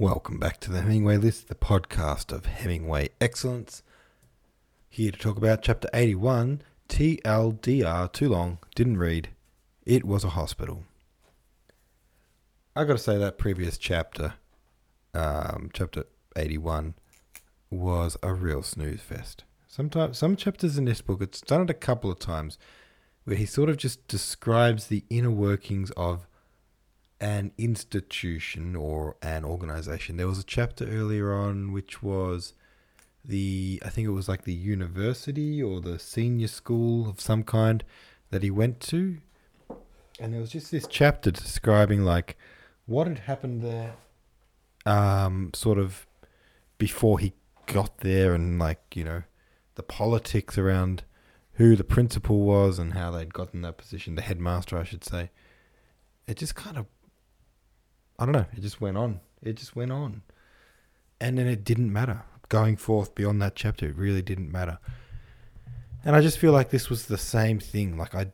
Welcome back to the Hemingway List, the podcast of Hemingway excellence. Here to talk about chapter 81, TLDR, too long, didn't read. It was a hospital. I got to say that previous chapter, um, chapter 81, was a real snooze fest. Sometimes, some chapters in this book, it's done it a couple of times, where he sort of just describes the inner workings of an institution or an organization. There was a chapter earlier on which was the I think it was like the university or the senior school of some kind that he went to. And there was just this chapter describing like what had happened there um sort of before he got there and like, you know, the politics around who the principal was and how they'd gotten that position, the headmaster I should say. It just kind of I don't know. It just went on. It just went on. And then it didn't matter. Going forth beyond that chapter, it really didn't matter. And I just feel like this was the same thing. Like I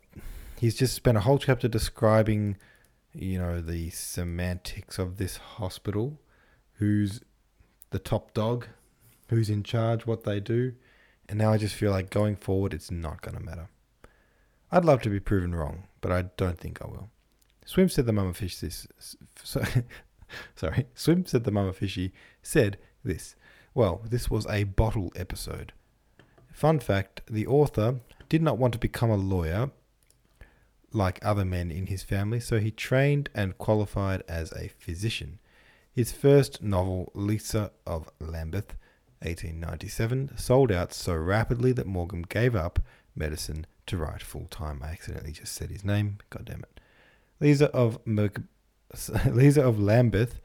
he's just spent a whole chapter describing, you know, the semantics of this hospital, who's the top dog, who's in charge, what they do. And now I just feel like going forward it's not gonna matter. I'd love to be proven wrong, but I don't think I will. Swim said the mama fish this. So, sorry, Swim said the mama fishy said this. Well, this was a bottle episode. Fun fact: the author did not want to become a lawyer like other men in his family, so he trained and qualified as a physician. His first novel, Lisa of Lambeth, 1897, sold out so rapidly that Maugham gave up medicine to write full time. I accidentally just said his name. God damn it. Lisa of Merc- Lisa of Lambeth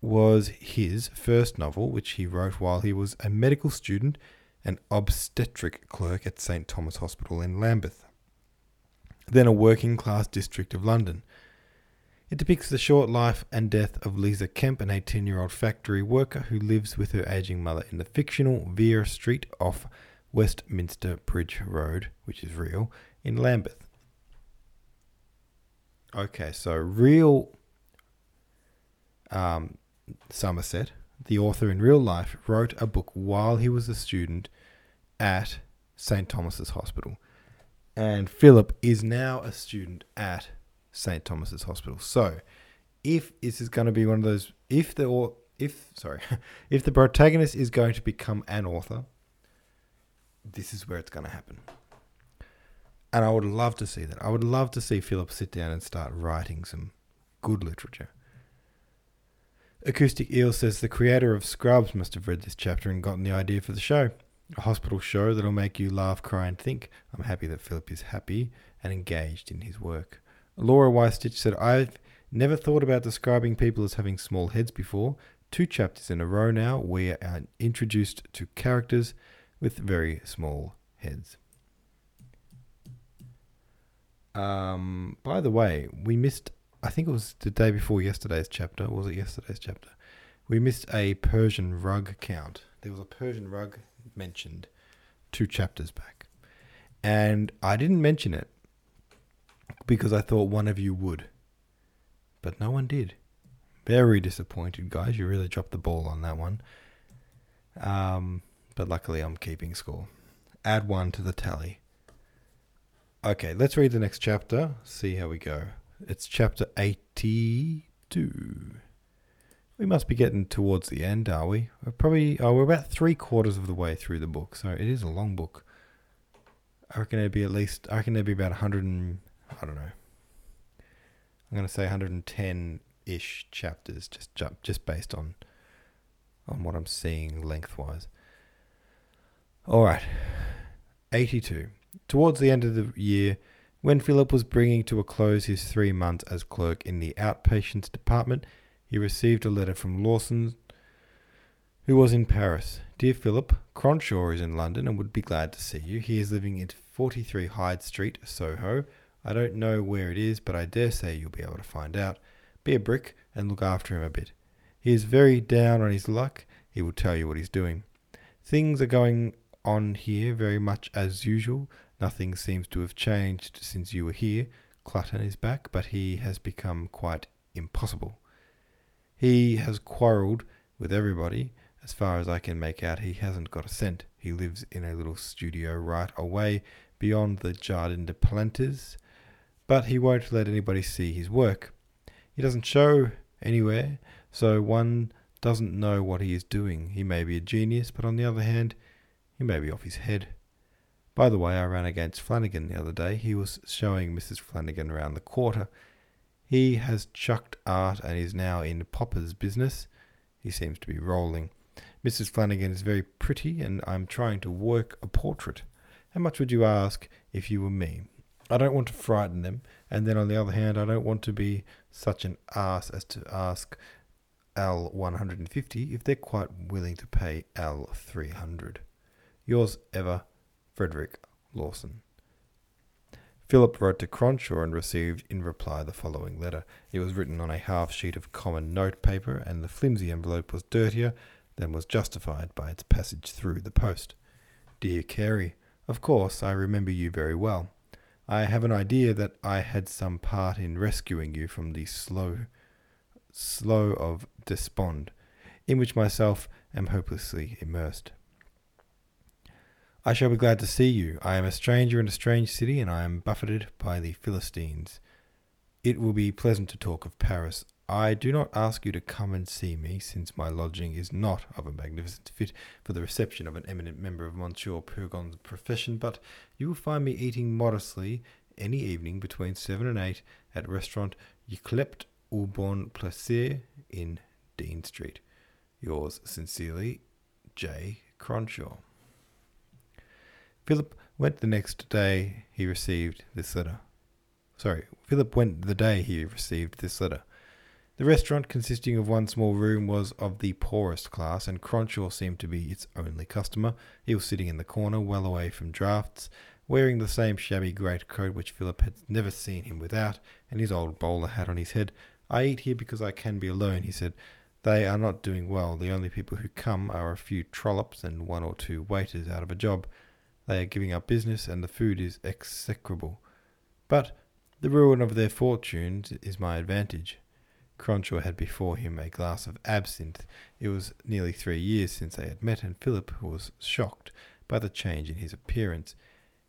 was his first novel, which he wrote while he was a medical student and obstetric clerk at St Thomas Hospital in Lambeth, then a working class district of London. It depicts the short life and death of Lisa Kemp, an 18 year old factory worker who lives with her aging mother in the fictional Vera Street off Westminster Bridge Road, which is real, in Lambeth. Okay, so real um, Somerset, the author in real life, wrote a book while he was a student at St. Thomas's Hospital. And Philip is now a student at St. Thomas's Hospital. So, if this is going to be one of those, if the or if sorry, if the protagonist is going to become an author, this is where it's going to happen. And I would love to see that. I would love to see Philip sit down and start writing some good literature. Acoustic Eel says the creator of Scrubs must have read this chapter and gotten the idea for the show. A hospital show that'll make you laugh, cry, and think. I'm happy that Philip is happy and engaged in his work. Laura Wystitch said, I've never thought about describing people as having small heads before. Two chapters in a row now, we are introduced to characters with very small heads. Um, by the way, we missed. I think it was the day before yesterday's chapter. Was it yesterday's chapter? We missed a Persian rug count. There was a Persian rug mentioned two chapters back, and I didn't mention it because I thought one of you would, but no one did. Very disappointed, guys. You really dropped the ball on that one. Um, but luckily, I'm keeping score. Add one to the tally. Okay, let's read the next chapter. See how we go. It's chapter 82. We must be getting towards the end, are we? We're probably oh, we're about three quarters of the way through the book, so it is a long book. I reckon it'd be at least. I reckon it'd be about 100 and I don't know. I'm gonna say 110 ish chapters, just just based on on what I'm seeing lengthwise. All right, 82. Towards the end of the year, when Philip was bringing to a close his three months as clerk in the outpatients department, he received a letter from Lawson, who was in Paris. Dear Philip, Cronshaw is in London and would be glad to see you. He is living at 43 Hyde Street, Soho. I don't know where it is, but I dare say you'll be able to find out. Be a brick and look after him a bit. He is very down on his luck. He will tell you what he's doing. Things are going on here very much as usual. Nothing seems to have changed since you were here. Clutton is back, but he has become quite impossible. He has quarrelled with everybody. As far as I can make out, he hasn't got a cent. He lives in a little studio right away beyond the Jardin des Plantes, but he won't let anybody see his work. He doesn't show anywhere, so one doesn't know what he is doing. He may be a genius, but on the other hand, he may be off his head. By the way, I ran against Flanagan the other day. He was showing Mrs. Flanagan around the quarter. He has chucked art and is now in Popper's business. He seems to be rolling. Mrs. Flanagan is very pretty, and I'm trying to work a portrait. How much would you ask if you were me? I don't want to frighten them, and then on the other hand, I don't want to be such an ass as to ask L 150 if they're quite willing to pay L 300. Yours ever, Frederick Lawson. Philip wrote to Cronshaw and received in reply the following letter. It was written on a half sheet of common note paper, and the flimsy envelope was dirtier than was justified by its passage through the post. Dear Carey, of course I remember you very well. I have an idea that I had some part in rescuing you from the slow, slough of despond, in which myself am hopelessly immersed. I shall be glad to see you. I am a stranger in a strange city, and I am buffeted by the Philistines. It will be pleasant to talk of Paris. I do not ask you to come and see me, since my lodging is not of a magnificent fit for the reception of an eminent member of Monsieur Purgon's profession, but you will find me eating modestly any evening between seven and eight at restaurant Yclept au Bon Plaisir in Dean Street. Yours sincerely, J. Cronshaw. Philip went the next day he received this letter. Sorry, Philip went the day he received this letter. The restaurant, consisting of one small room, was of the poorest class, and Cronshaw seemed to be its only customer. He was sitting in the corner, well away from draughts, wearing the same shabby greatcoat which Philip had never seen him without, and his old bowler hat on his head. I eat here because I can be alone, he said. They are not doing well. The only people who come are a few trollops and one or two waiters out of a job. They are giving up business, and the food is execrable. But the ruin of their fortunes is my advantage. Cronshaw had before him a glass of absinthe. It was nearly three years since they had met, and Philip was shocked by the change in his appearance.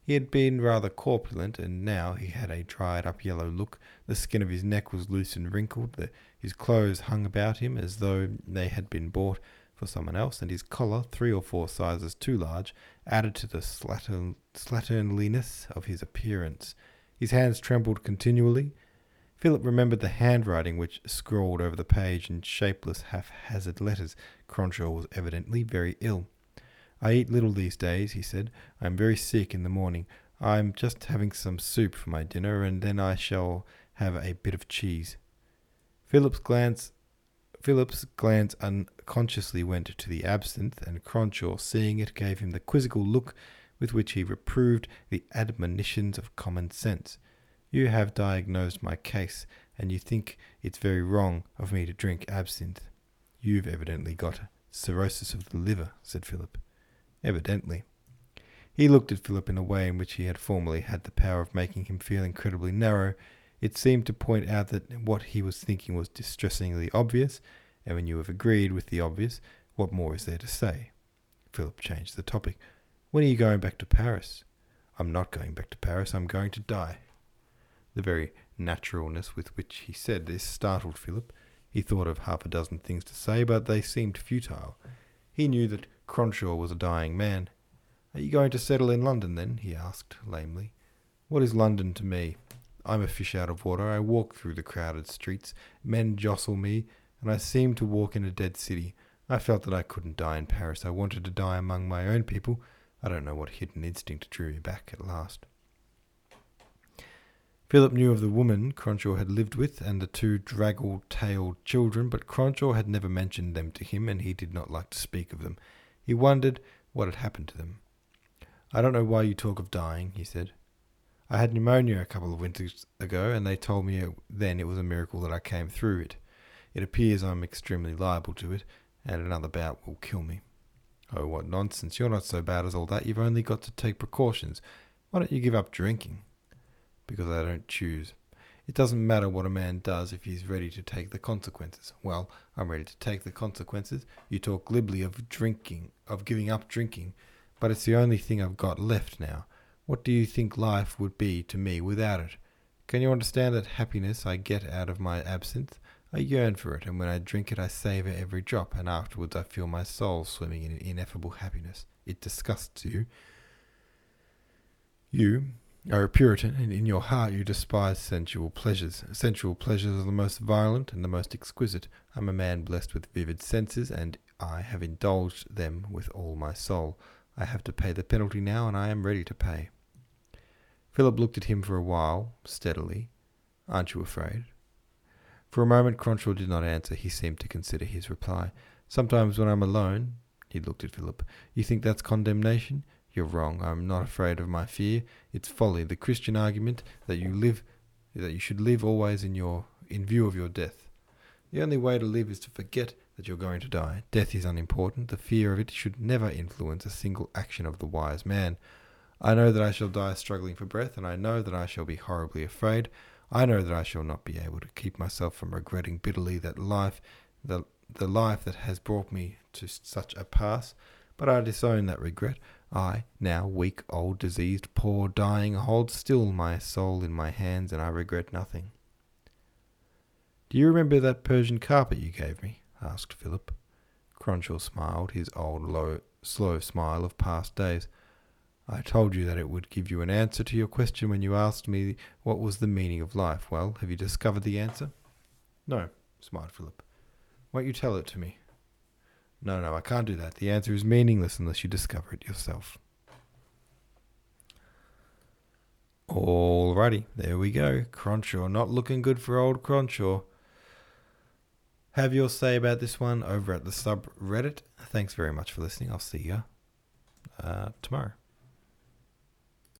He had been rather corpulent, and now he had a dried up yellow look. The skin of his neck was loose and wrinkled. The, his clothes hung about him as though they had been bought for someone else, and his collar, three or four sizes too large, added to the slattern, slatternliness of his appearance. His hands trembled continually. Philip remembered the handwriting which scrawled over the page in shapeless, haphazard letters. Cronshaw was evidently very ill. I eat little these days, he said. I am very sick in the morning. I am just having some soup for my dinner, and then I shall have a bit of cheese. Philip's glance Philip's glance unconsciously went to the absinthe, and Cronshaw, seeing it, gave him the quizzical look with which he reproved the admonitions of common sense. You have diagnosed my case, and you think it's very wrong of me to drink absinthe. You've evidently got cirrhosis of the liver, said Philip. Evidently. He looked at Philip in a way in which he had formerly had the power of making him feel incredibly narrow. It seemed to point out that what he was thinking was distressingly obvious, and when you have agreed with the obvious, what more is there to say? Philip changed the topic. When are you going back to Paris? I'm not going back to Paris. I'm going to die. The very naturalness with which he said this startled Philip. He thought of half a dozen things to say, but they seemed futile. He knew that Cronshaw was a dying man. Are you going to settle in London, then? he asked lamely. What is London to me? I'm a fish out of water. I walk through the crowded streets. Men jostle me, and I seem to walk in a dead city. I felt that I couldn't die in Paris. I wanted to die among my own people. I don't know what hidden instinct drew me back at last. Philip knew of the woman Cronshaw had lived with and the two draggle tailed children, but Cronshaw had never mentioned them to him, and he did not like to speak of them. He wondered what had happened to them. I don't know why you talk of dying, he said. I had pneumonia a couple of winters ago, and they told me then it was a miracle that I came through it. It appears I'm extremely liable to it, and another bout will kill me. Oh, what nonsense. You're not so bad as all that. You've only got to take precautions. Why don't you give up drinking? because I don't choose. It doesn't matter what a man does if he's ready to take the consequences. Well, I'm ready to take the consequences. You talk glibly of drinking, of giving up drinking, but it's the only thing I've got left now. What do you think life would be to me without it? Can you understand that happiness I get out of my absinthe? I yearn for it, and when I drink it, I savour every drop, and afterwards I feel my soul swimming in ineffable happiness. It disgusts you. You are a Puritan, and in your heart you despise sensual pleasures. Sensual pleasures are the most violent and the most exquisite. I'm a man blessed with vivid senses, and I have indulged them with all my soul. I have to pay the penalty now, and I am ready to pay. Philip looked at him for a while, steadily. Aren't you afraid? For a moment, Cronshaw did not answer. He seemed to consider his reply. Sometimes when I'm alone, he looked at Philip, you think that's condemnation? You're wrong. I'm not afraid of my fear. It's folly. The Christian argument that you live, that you should live always in your, in view of your death. The only way to live is to forget that you're going to die. Death is unimportant. The fear of it should never influence a single action of the wise man. I know that I shall die struggling for breath, and I know that I shall be horribly afraid. I know that I shall not be able to keep myself from regretting bitterly that life, the, the life that has brought me to such a pass, but I disown that regret. I, now weak, old, diseased, poor, dying, hold still my soul in my hands, and I regret nothing. Do you remember that Persian carpet you gave me? asked Philip. Cronshaw smiled, his old, low, slow smile of past days. I told you that it would give you an answer to your question when you asked me what was the meaning of life. Well, have you discovered the answer? No, smiled Philip. Won't you tell it to me? No, no, I can't do that. The answer is meaningless unless you discover it yourself. Alrighty, there we go. Cronshaw, not looking good for old Cronshaw. Have your say about this one over at the subreddit. Thanks very much for listening. I'll see you uh, tomorrow.